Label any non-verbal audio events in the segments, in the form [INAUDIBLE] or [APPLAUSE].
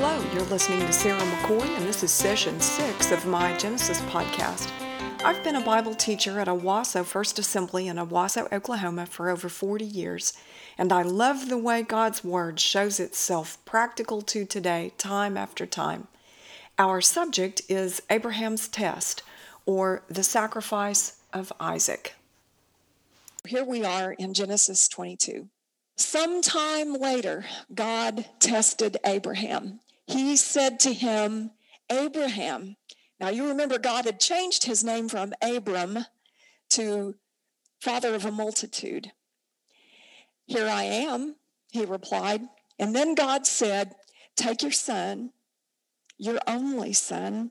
Hello, you're listening to Sarah McCoy, and this is session six of my Genesis podcast. I've been a Bible teacher at Owasso First Assembly in Owasso, Oklahoma for over 40 years, and I love the way God's Word shows itself practical to today, time after time. Our subject is Abraham's test, or the sacrifice of Isaac. Here we are in Genesis 22. Sometime later, God tested Abraham. He said to him, Abraham. Now you remember God had changed his name from Abram to father of a multitude. Here I am, he replied. And then God said, Take your son, your only son.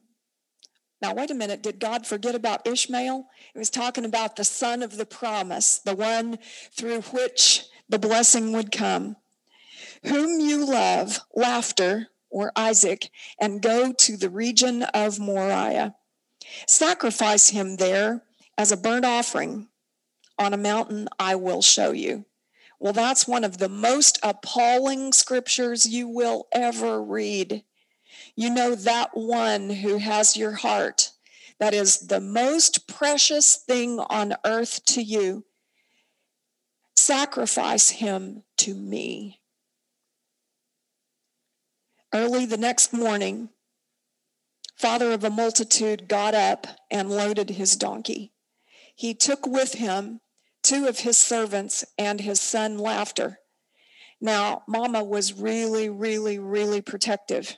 Now, wait a minute. Did God forget about Ishmael? He was talking about the son of the promise, the one through which the blessing would come. Whom you love, laughter, or Isaac, and go to the region of Moriah. Sacrifice him there as a burnt offering on a mountain I will show you. Well, that's one of the most appalling scriptures you will ever read. You know, that one who has your heart, that is the most precious thing on earth to you, sacrifice him to me. Early the next morning, father of a multitude got up and loaded his donkey. He took with him two of his servants and his son Laughter. Now, Mama was really, really, really protective.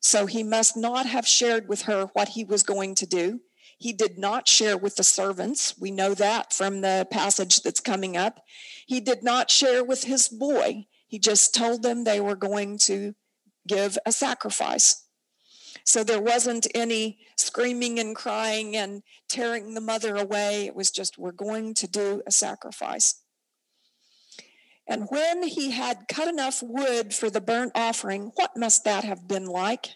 So he must not have shared with her what he was going to do. He did not share with the servants. We know that from the passage that's coming up. He did not share with his boy. He just told them they were going to give a sacrifice. So there wasn't any screaming and crying and tearing the mother away. It was just, we're going to do a sacrifice. And when he had cut enough wood for the burnt offering, what must that have been like?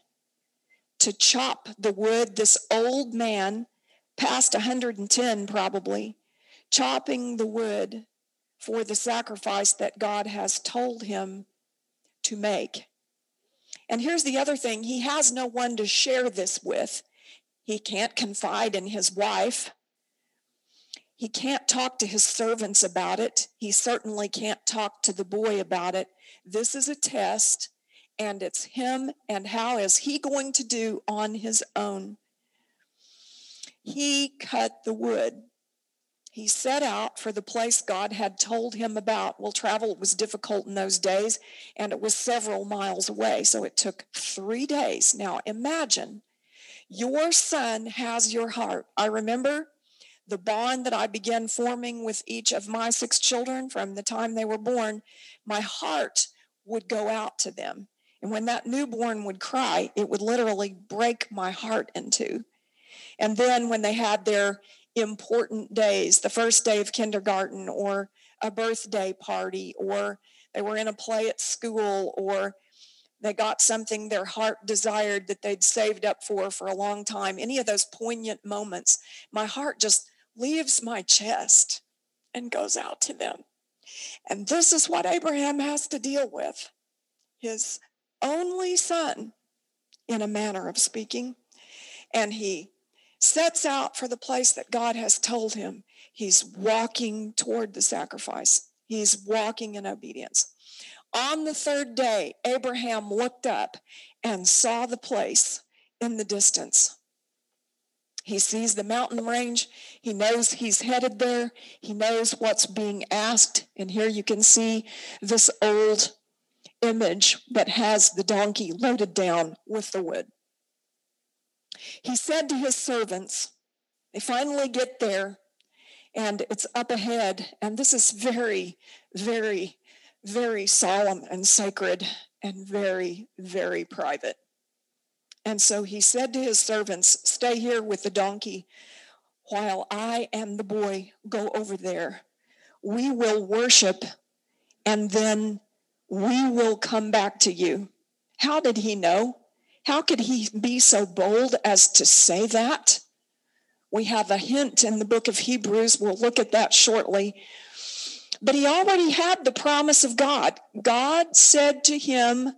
To chop the wood, this old man past 110 probably, chopping the wood for the sacrifice that God has told him to make. And here's the other thing he has no one to share this with. He can't confide in his wife. He can't talk to his servants about it. He certainly can't talk to the boy about it. This is a test, and it's him and how is he going to do on his own. He cut the wood. He set out for the place God had told him about. Well, travel was difficult in those days, and it was several miles away, so it took three days. Now, imagine your son has your heart. I remember the bond that I began forming with each of my six children from the time they were born. My heart would go out to them. And when that newborn would cry, it would literally break my heart in two. And then when they had their important days, the first day of kindergarten or a birthday party, or they were in a play at school, or they got something their heart desired that they'd saved up for for a long time, any of those poignant moments, my heart just leaves my chest and goes out to them. And this is what Abraham has to deal with his only son, in a manner of speaking. And he sets out for the place that God has told him. He's walking toward the sacrifice, he's walking in obedience. On the third day, Abraham looked up and saw the place in the distance. He sees the mountain range. He knows he's headed there. He knows what's being asked. And here you can see this old image that has the donkey loaded down with the wood. He said to his servants, they finally get there and it's up ahead. And this is very, very, very solemn and sacred and very, very private. And so he said to his servants, Stay here with the donkey while I and the boy go over there. We will worship and then we will come back to you. How did he know? How could he be so bold as to say that? We have a hint in the book of Hebrews. We'll look at that shortly. But he already had the promise of God. God said to him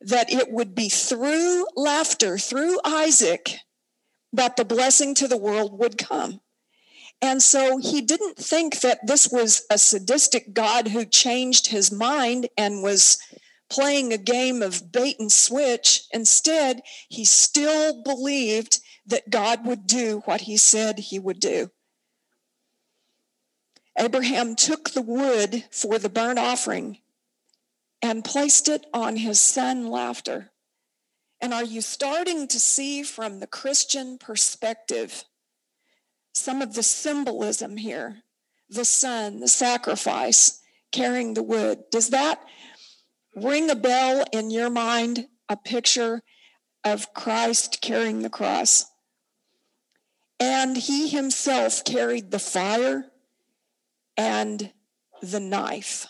that it would be through laughter, through Isaac, that the blessing to the world would come. And so he didn't think that this was a sadistic God who changed his mind and was playing a game of bait and switch. Instead, he still believed that God would do what he said he would do. Abraham took the wood for the burnt offering and placed it on his son Laughter. And are you starting to see from the Christian perspective some of the symbolism here? The son, the sacrifice, carrying the wood. Does that ring a bell in your mind? A picture of Christ carrying the cross. And he himself carried the fire and the knife.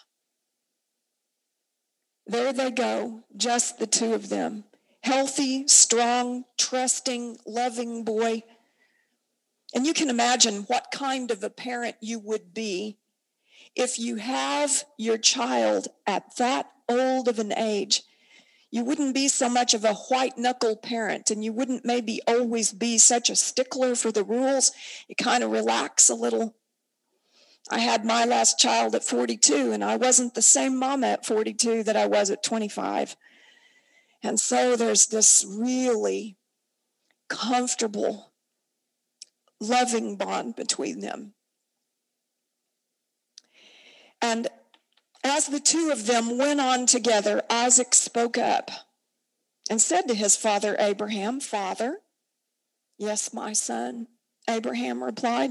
There they go, just the two of them. Healthy, strong, trusting, loving boy. And you can imagine what kind of a parent you would be if you have your child at that old of an age. You wouldn't be so much of a white knuckle parent and you wouldn't maybe always be such a stickler for the rules. You kind of relax a little I had my last child at 42, and I wasn't the same mama at 42 that I was at 25. And so there's this really comfortable, loving bond between them. And as the two of them went on together, Isaac spoke up and said to his father Abraham, Father, yes, my son, Abraham replied.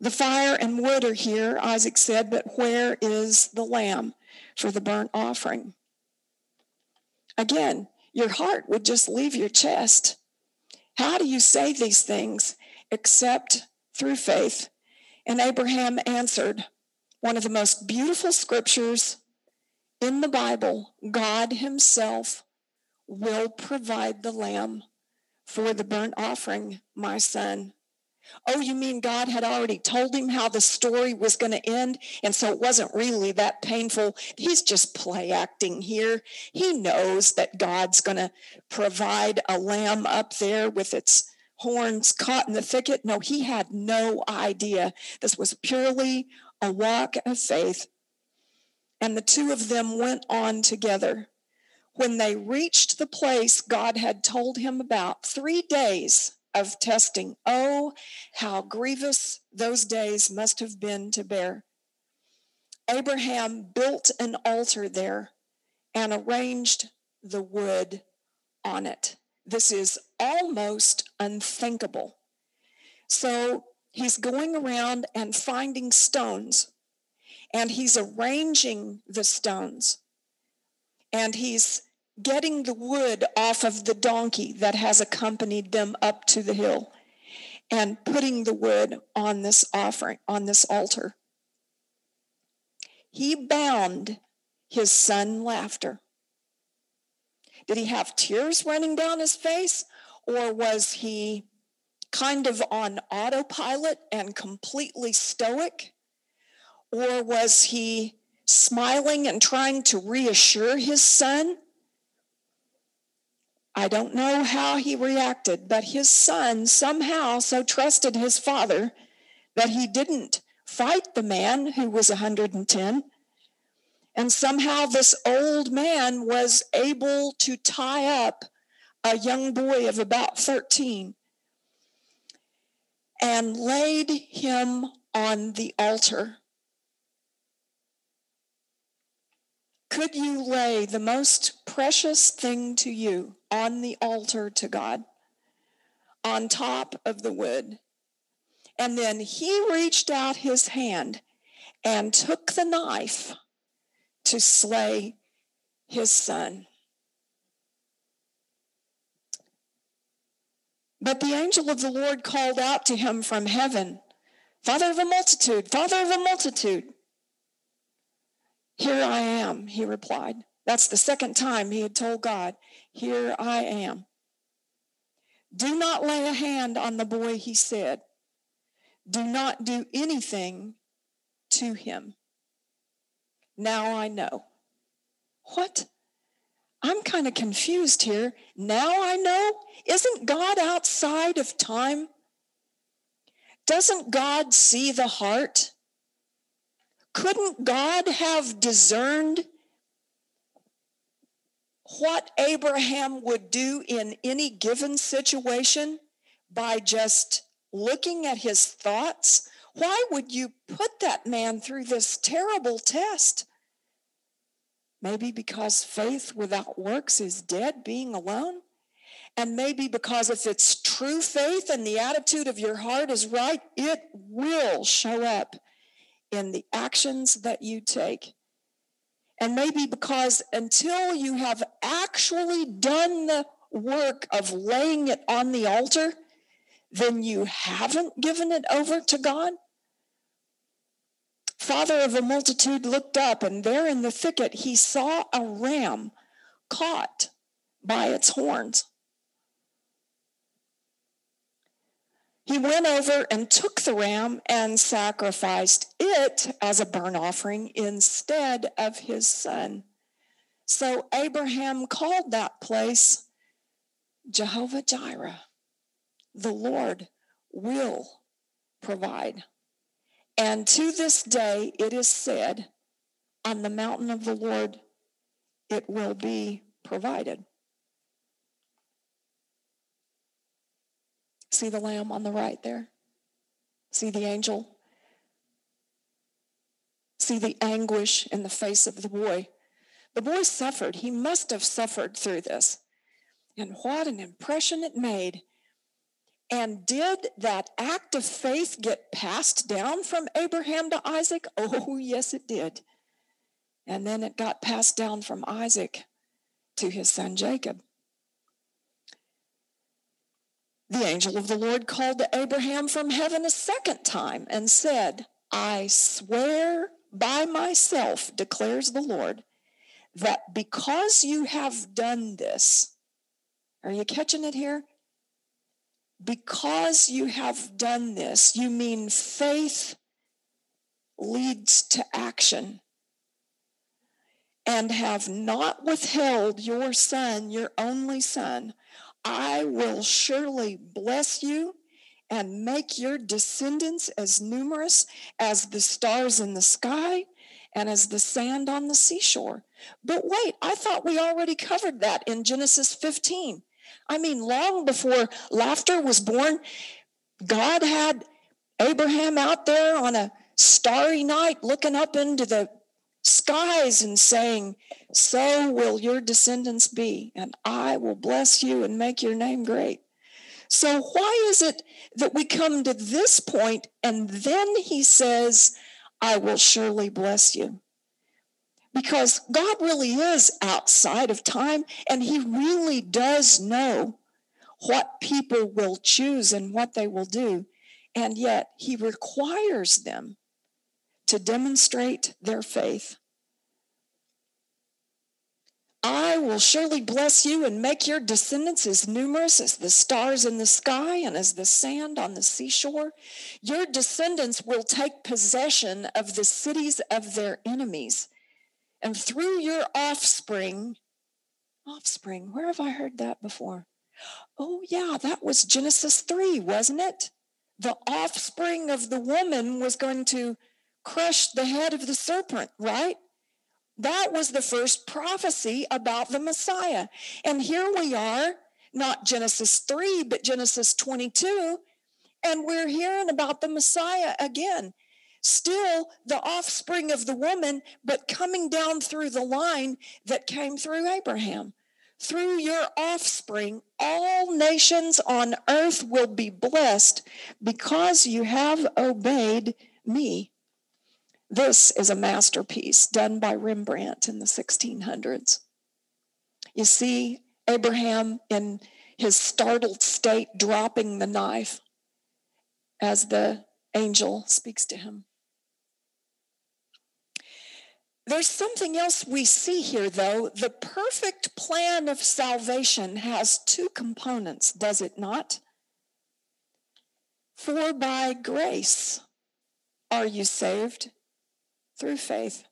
The fire and wood are here, Isaac said, but where is the lamb for the burnt offering? Again, your heart would just leave your chest. How do you say these things except through faith? And Abraham answered, one of the most beautiful scriptures in the Bible God Himself will provide the lamb for the burnt offering, my son. Oh, you mean God had already told him how the story was going to end? And so it wasn't really that painful. He's just play acting here. He knows that God's going to provide a lamb up there with its horns caught in the thicket. No, he had no idea. This was purely a walk of faith. And the two of them went on together. When they reached the place God had told him about, three days of testing. Oh, how grievous those days must have been to bear. Abraham built an altar there and arranged the wood on it. This is almost unthinkable. So he's going around and finding stones, and he's arranging the stones, and he's getting the wood off of the donkey that has accompanied them up to the hill and putting the wood on this offering, on this altar. He bound his son laughter. Did he have tears running down his face, or was he kind of on autopilot and completely stoic? Or was he smiling and trying to reassure his son? I don't know how he reacted, but his son somehow so trusted his father that he didn't fight the man who was 110. And somehow this old man was able to tie up a young boy of about 13 and laid him on the altar. Could you lay the most precious thing to you on the altar to God, on top of the wood? And then he reached out his hand and took the knife to slay his son. But the angel of the Lord called out to him from heaven, Father of a multitude, Father of a multitude. Here I am, he replied. That's the second time he had told God, Here I am. Do not lay a hand on the boy, he said. Do not do anything to him. Now I know. What? I'm kind of confused here. Now I know. Isn't God outside of time? Doesn't God see the heart? Couldn't God have discerned what Abraham would do in any given situation by just looking at his thoughts? Why would you put that man through this terrible test? Maybe because faith without works is dead, being alone. And maybe because if it's true faith and the attitude of your heart is right, it will show up in the actions that you take. And maybe because until you have actually done the work of laying it on the altar, then you haven't given it over to God. Father of a multitude looked up, and there in the thicket he saw a ram caught by its horns. He went over and took the ram and sacrificed it as a burnt offering instead of his son. So Abraham called that place Jehovah Jireh. The Lord will provide. And to this day, it is said, on the mountain of the Lord, it will be provided. See the lamb on the right there? See the angel? See the anguish in the face of the boy. The boy suffered. He must have suffered through this. And what an impression it made. And did that act of faith get passed down from Abraham to Isaac? [LAUGHS] Oh, yes, it did. And then it got passed down from Isaac to his son Jacob the angel of the Lord called to Abraham from heaven a second time and said, I swear by myself, declares the Lord, that because you have done this, are you catching it here? Because you have done this, you mean faith leads to action, and have not withheld your son, your only son, I will surely bless you and make your descendants as numerous as the stars in the sky and as the sand on the seashore. But wait, I thought we already covered that in Genesis 15. I mean, long before laughter was born, God had Abraham out there on a starry night looking up into the skies and saying, So will your descendants be, and I will bless you and make your name great. So, why is it that we come to this point and then he says, I will surely bless you? Because God really is outside of time and he really does know what people will choose and what they will do. And yet he requires them to demonstrate their faith. I will surely bless you and make your descendants as numerous as the stars in the sky and as the sand on the seashore. Your descendants will take possession of the cities of their enemies. And through your offspring, offspring, where have I heard that before? Oh, yeah, that was Genesis 3, wasn't it? The offspring of the woman was going to crush the head of the serpent, right? That was the first prophecy about the Messiah. And here we are, not Genesis 3, but Genesis 22, and we're hearing about the Messiah again. Still the offspring of the woman, but coming down through the line that came through Abraham. Through your offspring, all nations on earth will be blessed because you have obeyed me. This is a masterpiece done by Rembrandt in the 1600s. You see Abraham in his startled state dropping the knife as the angel speaks to him. There's something else we see here, though. The perfect plan of salvation has two components, does it not? For by grace are you saved through faith.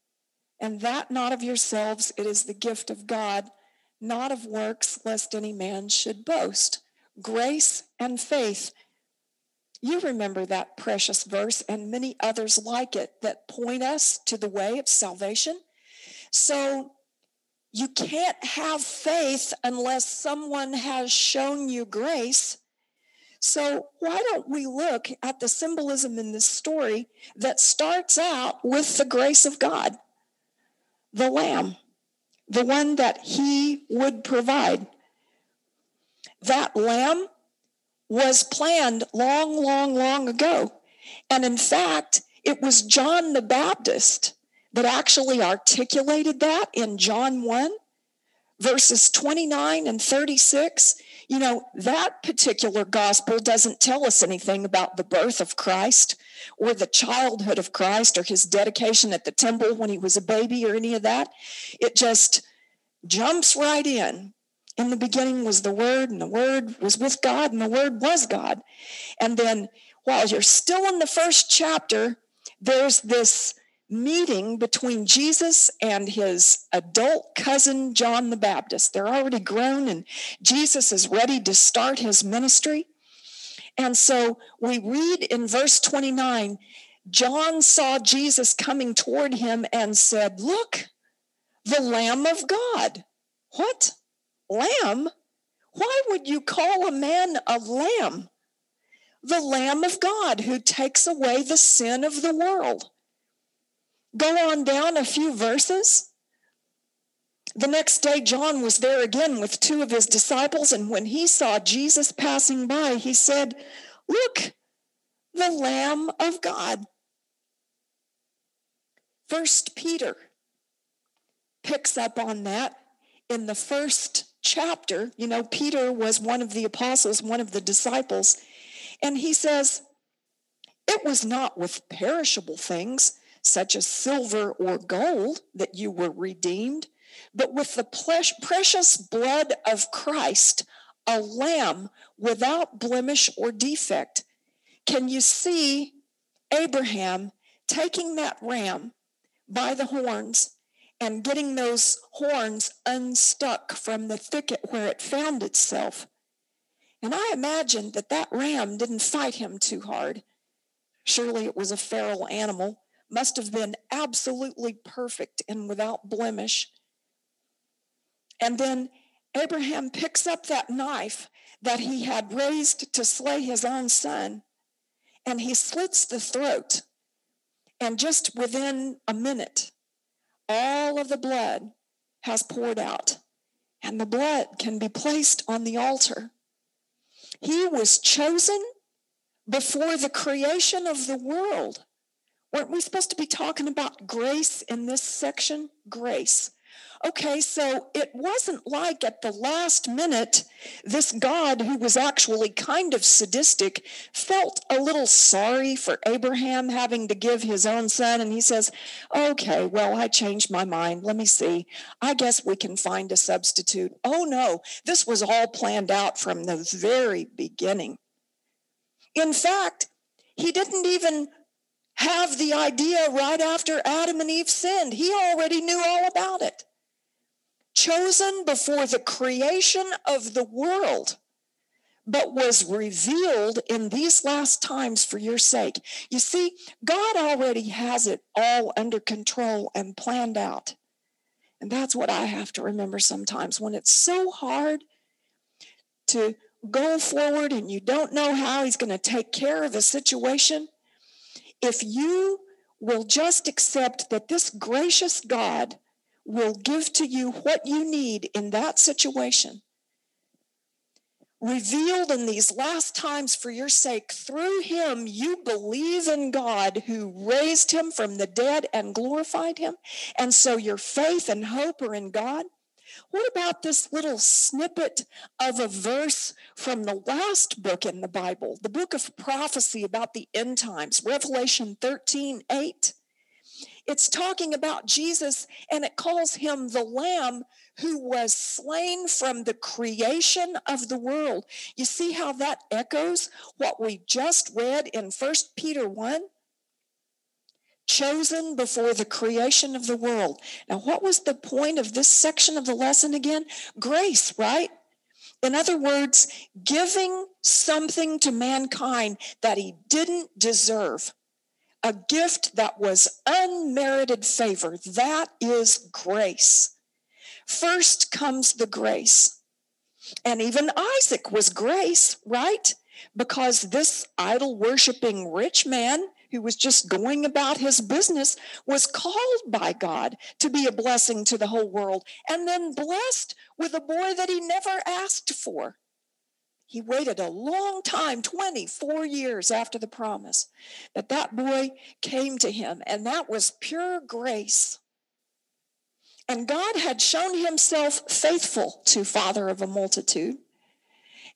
And that not of yourselves, it is the gift of God, not of works, lest any man should boast. Grace and faith. You remember that precious verse and many others like it that point us to the way of salvation. So you can't have faith unless someone has shown you grace. So, why don't we look at the symbolism in this story that starts out with the grace of God, the Lamb, the one that He would provide? That Lamb was planned long, long, long ago. And in fact, it was John the Baptist that actually articulated that in John 1, verses 29 and 36. You know, that particular gospel doesn't tell us anything about the birth of Christ or the childhood of Christ or his dedication at the temple when he was a baby or any of that. It just jumps right in. In the beginning was the Word, and the Word was with God, and the Word was God. And then while you're still in the first chapter, there's this meeting between Jesus and his adult cousin, John the Baptist. They're already grown, and Jesus is ready to start his ministry. And so we read in verse 29 John saw Jesus coming toward him and said, Look, the Lamb of God. What? Lamb? Why would you call a man a lamb? The Lamb of God who takes away the sin of the world. Go on down a few verses. The next day, John was there again with two of his disciples, and when he saw Jesus passing by, he said, Look, the Lamb of God. First Peter picks up on that in the first chapter. You know, Peter was one of the apostles, one of the disciples, and he says, It was not with perishable things such as silver or gold, that you were redeemed, but with the precious blood of Christ, a lamb without blemish or defect. Can you see Abraham taking that ram by the horns and getting those horns unstuck from the thicket where it found itself? And I imagine that that ram didn't fight him too hard. Surely it was a feral animal must have been absolutely perfect and without blemish. And then Abraham picks up that knife that he had raised to slay his own son, and he slits the throat. And just within a minute, all of the blood has poured out, and the blood can be placed on the altar. He was chosen before the creation of the world. Weren't we supposed to be talking about grace in this section? Grace. Okay, so it wasn't like at the last minute, this God who was actually kind of sadistic felt a little sorry for Abraham having to give his own son. And he says, Okay, well, I changed my mind. Let me see. I guess we can find a substitute. Oh, no, this was all planned out from the very beginning. In fact, he didn't even have the idea right after Adam and Eve sinned. He already knew all about it. Chosen before the creation of the world, but was revealed in these last times for your sake. You see, God already has it all under control and planned out. And that's what I have to remember sometimes when it's so hard to go forward and you don't know how He's going to take care of a situation if you will just accept that this gracious God will give to you what you need in that situation, revealed in these last times for your sake, through him you believe in God who raised him from the dead and glorified him. And so your faith and hope are in God. What about this little snippet of a verse from the last book in the Bible, the book of prophecy about the end times, Revelation 13 8? It's talking about Jesus and it calls him the Lamb who was slain from the creation of the world. You see how that echoes what we just read in First Peter 1? chosen before the creation of the world. Now, what was the point of this section of the lesson again? Grace, right? In other words, giving something to mankind that he didn't deserve, a gift that was unmerited favor. That is grace. First comes the grace. And even Isaac was grace, right? Because this idol worshiping rich man who was just going about his business was called by God to be a blessing to the whole world and then blessed with a boy that he never asked for. He waited a long time, 24 years after the promise, that that boy came to him, and that was pure grace. And God had shown himself faithful to Father of a multitude.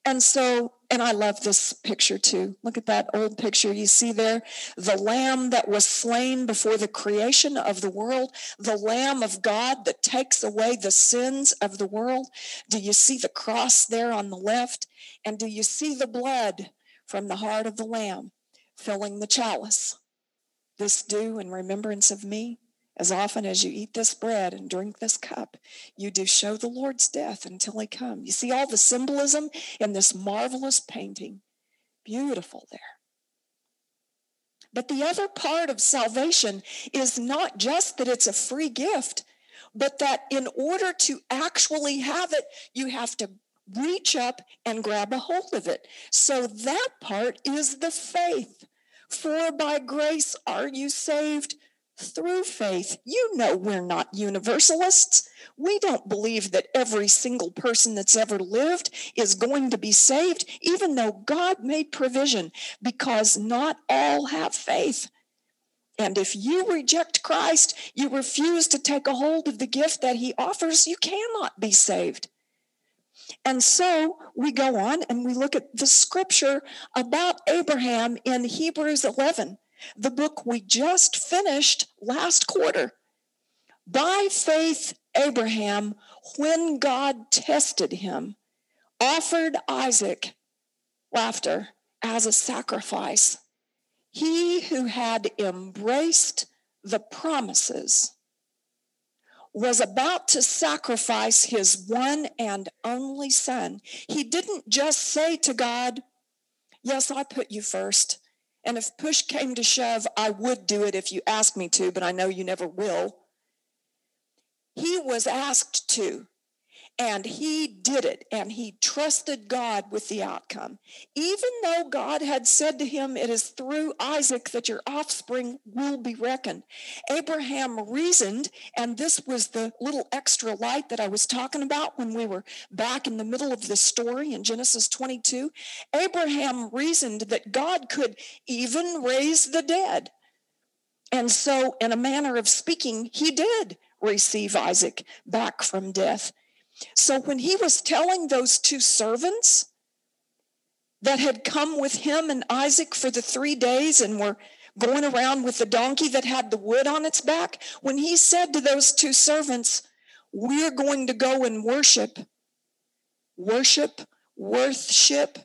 And so, and I love this picture too. Look at that old picture you see there. The lamb that was slain before the creation of the world, the lamb of God that takes away the sins of the world. Do you see the cross there on the left? And do you see the blood from the heart of the lamb filling the chalice? This do in remembrance of me. As often as you eat this bread and drink this cup, you do show the Lord's death until he come. You see all the symbolism in this marvelous painting. Beautiful there. But the other part of salvation is not just that it's a free gift, but that in order to actually have it, you have to reach up and grab a hold of it. So that part is the faith. For by grace are you saved through faith. You know, we're not universalists. We don't believe that every single person that's ever lived is going to be saved, even though God made provision, because not all have faith. And if you reject Christ, you refuse to take a hold of the gift that he offers, you cannot be saved. And so we go on and we look at the scripture about Abraham in Hebrews 11 the book we just finished last quarter. By faith, Abraham, when God tested him, offered Isaac, laughter, as a sacrifice. He who had embraced the promises was about to sacrifice his one and only son. He didn't just say to God, Yes, I put you first. And if push came to shove, I would do it if you asked me to, but I know you never will. He was asked to. And he did it, and he trusted God with the outcome. Even though God had said to him, It is through Isaac that your offspring will be reckoned. Abraham reasoned, and this was the little extra light that I was talking about when we were back in the middle of the story in Genesis 22. Abraham reasoned that God could even raise the dead. And so, in a manner of speaking, he did receive Isaac back from death. So when he was telling those two servants that had come with him and Isaac for the three days and were going around with the donkey that had the wood on its back, when he said to those two servants, We're going to go and worship, worship, worship,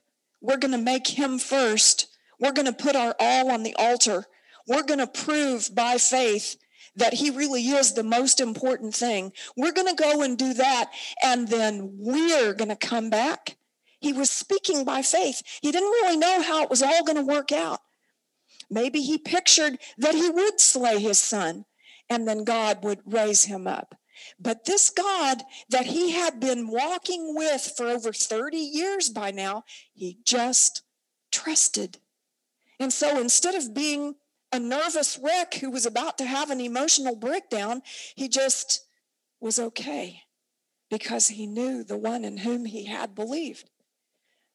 we're going to make him first. We're going to put our all on the altar. We're going to prove by faith that he really is the most important thing. We're going to go and do that, and then we're going to come back. He was speaking by faith. He didn't really know how it was all going to work out. Maybe he pictured that he would slay his son, and then God would raise him up. But this God that he had been walking with for over 30 years by now, he just trusted. And so instead of being a nervous wreck who was about to have an emotional breakdown. He just was okay because he knew the one in whom he had believed.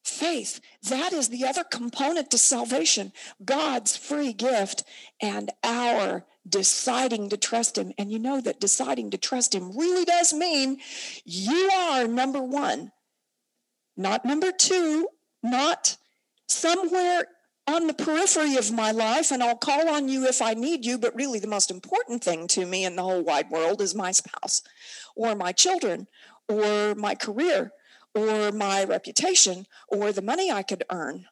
Faith, that is the other component to salvation God's free gift and our deciding to trust Him. And you know that deciding to trust Him really does mean you are number one, not number two, not somewhere on the periphery of my life, and I'll call on you if I need you, but really the most important thing to me in the whole wide world is my spouse, or my children, or my career, or my reputation, or the money I could earn.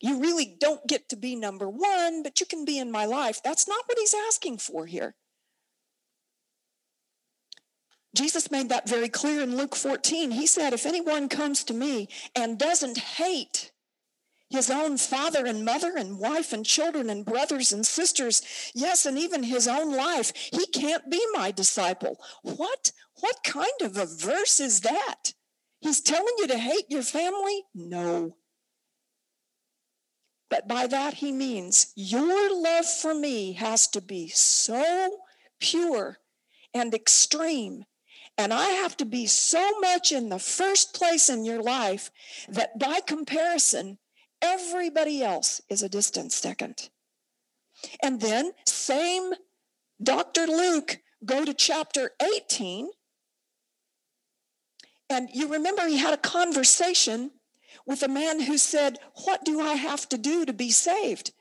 You really don't get to be number one, but you can be in my life. That's not what he's asking for here. Jesus made that very clear in Luke 14. He said, If anyone comes to me and doesn't hate his own father and mother and wife and children and brothers and sisters, yes, and even his own life, he can't be my disciple. What? What kind of a verse is that? He's telling you to hate your family? No. But by that he means your love for me has to be so pure and extreme and I have to be so much in the first place in your life that by comparison, everybody else is a distant second. And then, same Dr. Luke, go to chapter 18. And you remember he had a conversation with a man who said, What do I have to do to be saved?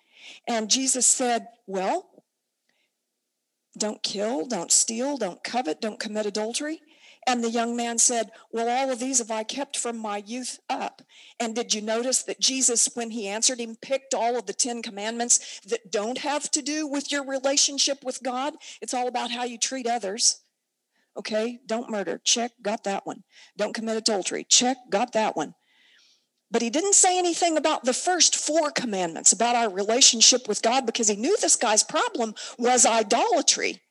And Jesus said, Well, don't kill, don't steal, don't covet, don't commit adultery. And the young man said, Well, all of these have I kept from my youth up. And did you notice that Jesus, when he answered him, picked all of the Ten Commandments that don't have to do with your relationship with God? It's all about how you treat others. Okay, don't murder. Check, got that one. Don't commit adultery. Check, got that one. But he didn't say anything about the first four commandments, about our relationship with God, because he knew this guy's problem was idolatry.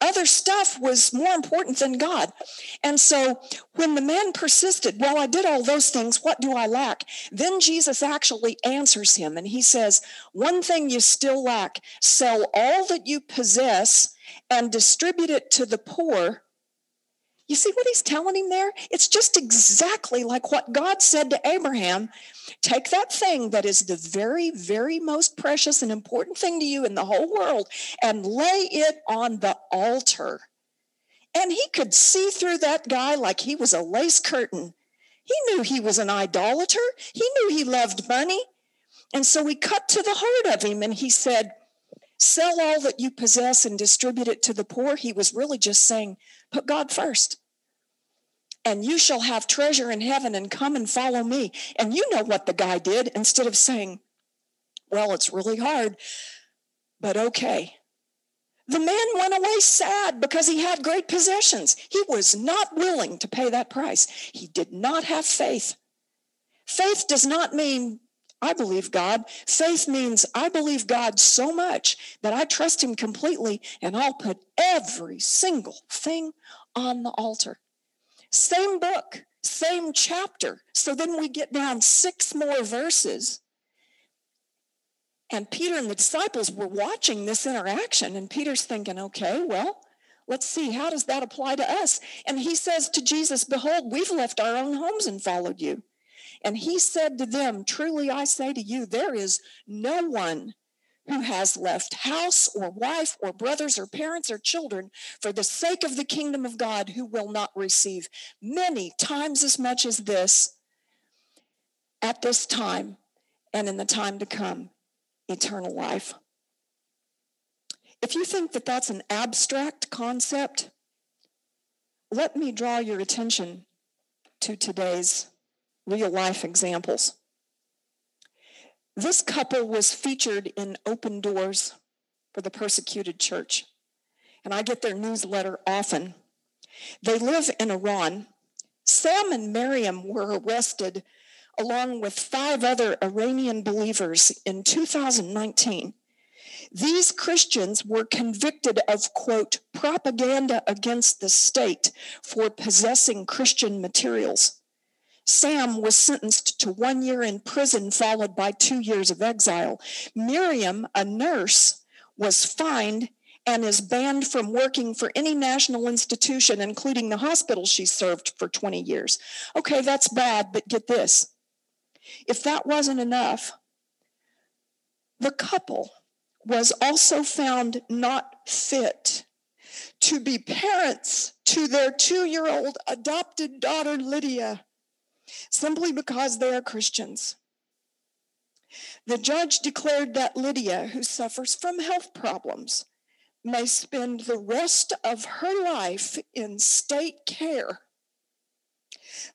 Other stuff was more important than God. And so when the man persisted, Well, I did all those things, what do I lack? Then Jesus actually answers him and he says, One thing you still lack sell all that you possess and distribute it to the poor you see what he's telling him there? It's just exactly like what God said to Abraham take that thing that is the very, very most precious and important thing to you in the whole world and lay it on the altar. And he could see through that guy like he was a lace curtain. He knew he was an idolater, he knew he loved money. And so he cut to the heart of him and he said, Sell all that you possess and distribute it to the poor. He was really just saying, Put God first and you shall have treasure in heaven and come and follow me. And you know what the guy did instead of saying, well, it's really hard, but okay. The man went away sad because he had great possessions. He was not willing to pay that price. He did not have faith. Faith does not mean I believe God. Faith means I believe God so much that I trust Him completely and I'll put every single thing on the altar. Same book, same chapter. So then we get down six more verses. And Peter and the disciples were watching this interaction. And Peter's thinking, okay, well, let's see, how does that apply to us? And he says to Jesus, Behold, we've left our own homes and followed you. And he said to them, Truly I say to you, there is no one who has left house or wife or brothers or parents or children for the sake of the kingdom of God who will not receive many times as much as this at this time and in the time to come eternal life. If you think that that's an abstract concept, let me draw your attention to today's real life examples. This couple was featured in Open Doors for the Persecuted Church, and I get their newsletter often. They live in Iran. Sam and Miriam were arrested along with five other Iranian believers in 2019. These Christians were convicted of, quote, propaganda against the state for possessing Christian materials. Sam was sentenced to one year in prison, followed by two years of exile. Miriam, a nurse, was fined and is banned from working for any national institution, including the hospital she served for 20 years. Okay, that's bad, but get this. If that wasn't enough, the couple was also found not fit to be parents to their two year old adopted daughter, Lydia simply because they are Christians. The judge declared that Lydia, who suffers from health problems, may spend the rest of her life in state care.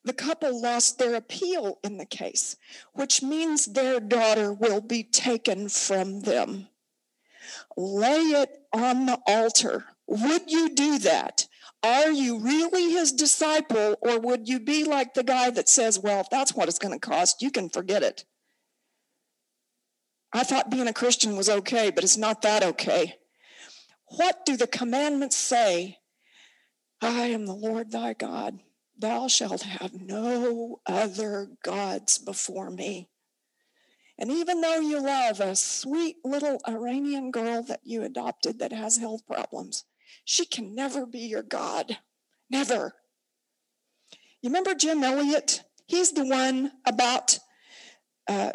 The couple lost their appeal in the case, which means their daughter will be taken from them. Lay it on the altar. Would you do that? Are you really his disciple, or would you be like the guy that says, Well, if that's what it's going to cost, you can forget it? I thought being a Christian was okay, but it's not that okay. What do the commandments say? I am the Lord thy God. Thou shalt have no other gods before me. And even though you love a sweet little Iranian girl that you adopted that has health problems, she can never be your God. Never. You remember Jim Elliot? He's the one about uh,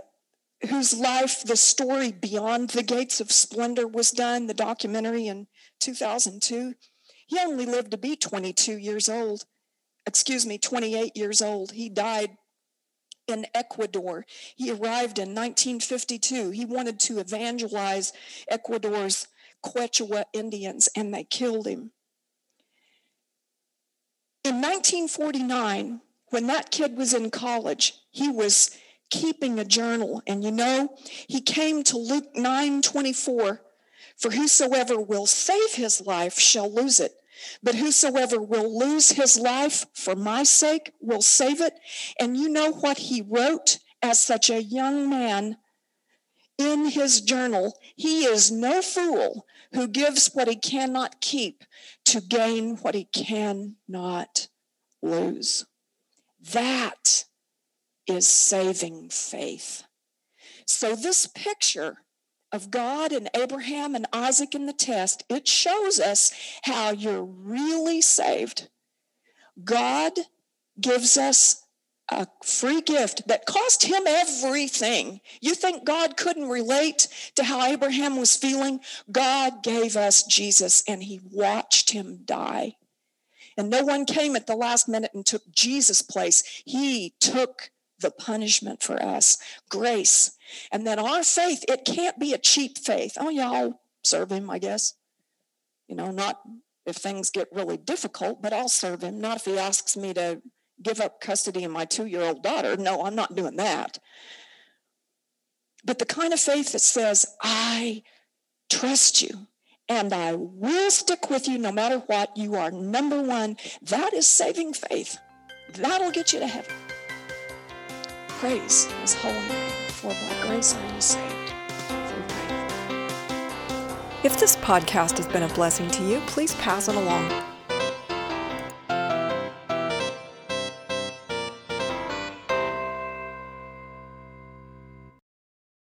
whose life the story Beyond the Gates of Splendor was done, the documentary in 2002. He only lived to be 22 years old. Excuse me, 28 years old. He died in Ecuador. He arrived in 1952. He wanted to evangelize Ecuador's Quechua Indians, and they killed him. In 1949, when that kid was in college, he was keeping a journal. And you know, he came to Luke 9 24 For whosoever will save his life shall lose it, but whosoever will lose his life for my sake will save it. And you know what he wrote as such a young man in his journal? He is no fool who gives what he cannot keep to gain what he cannot lose. That is saving faith. So, this picture of God and Abraham and Isaac in the test, it shows us how you're really saved. God gives us a free gift that cost him everything. You think God couldn't relate to how Abraham was feeling? God gave us Jesus and he watched him die. And no one came at the last minute and took Jesus' place. He took the punishment for us, grace. And then our faith, it can't be a cheap faith. Oh, yeah, I'll serve him, I guess. You know, not if things get really difficult, but I'll serve him. Not if he asks me to give up custody of my two year old daughter. No, I'm not doing that. But the kind of faith that says, I trust you and I will stick with you no matter what, you are number one, that is saving faith. That'll get you to heaven. Praise his holy name, for by grace are you saved. If this podcast has been a blessing to you, please pass it along.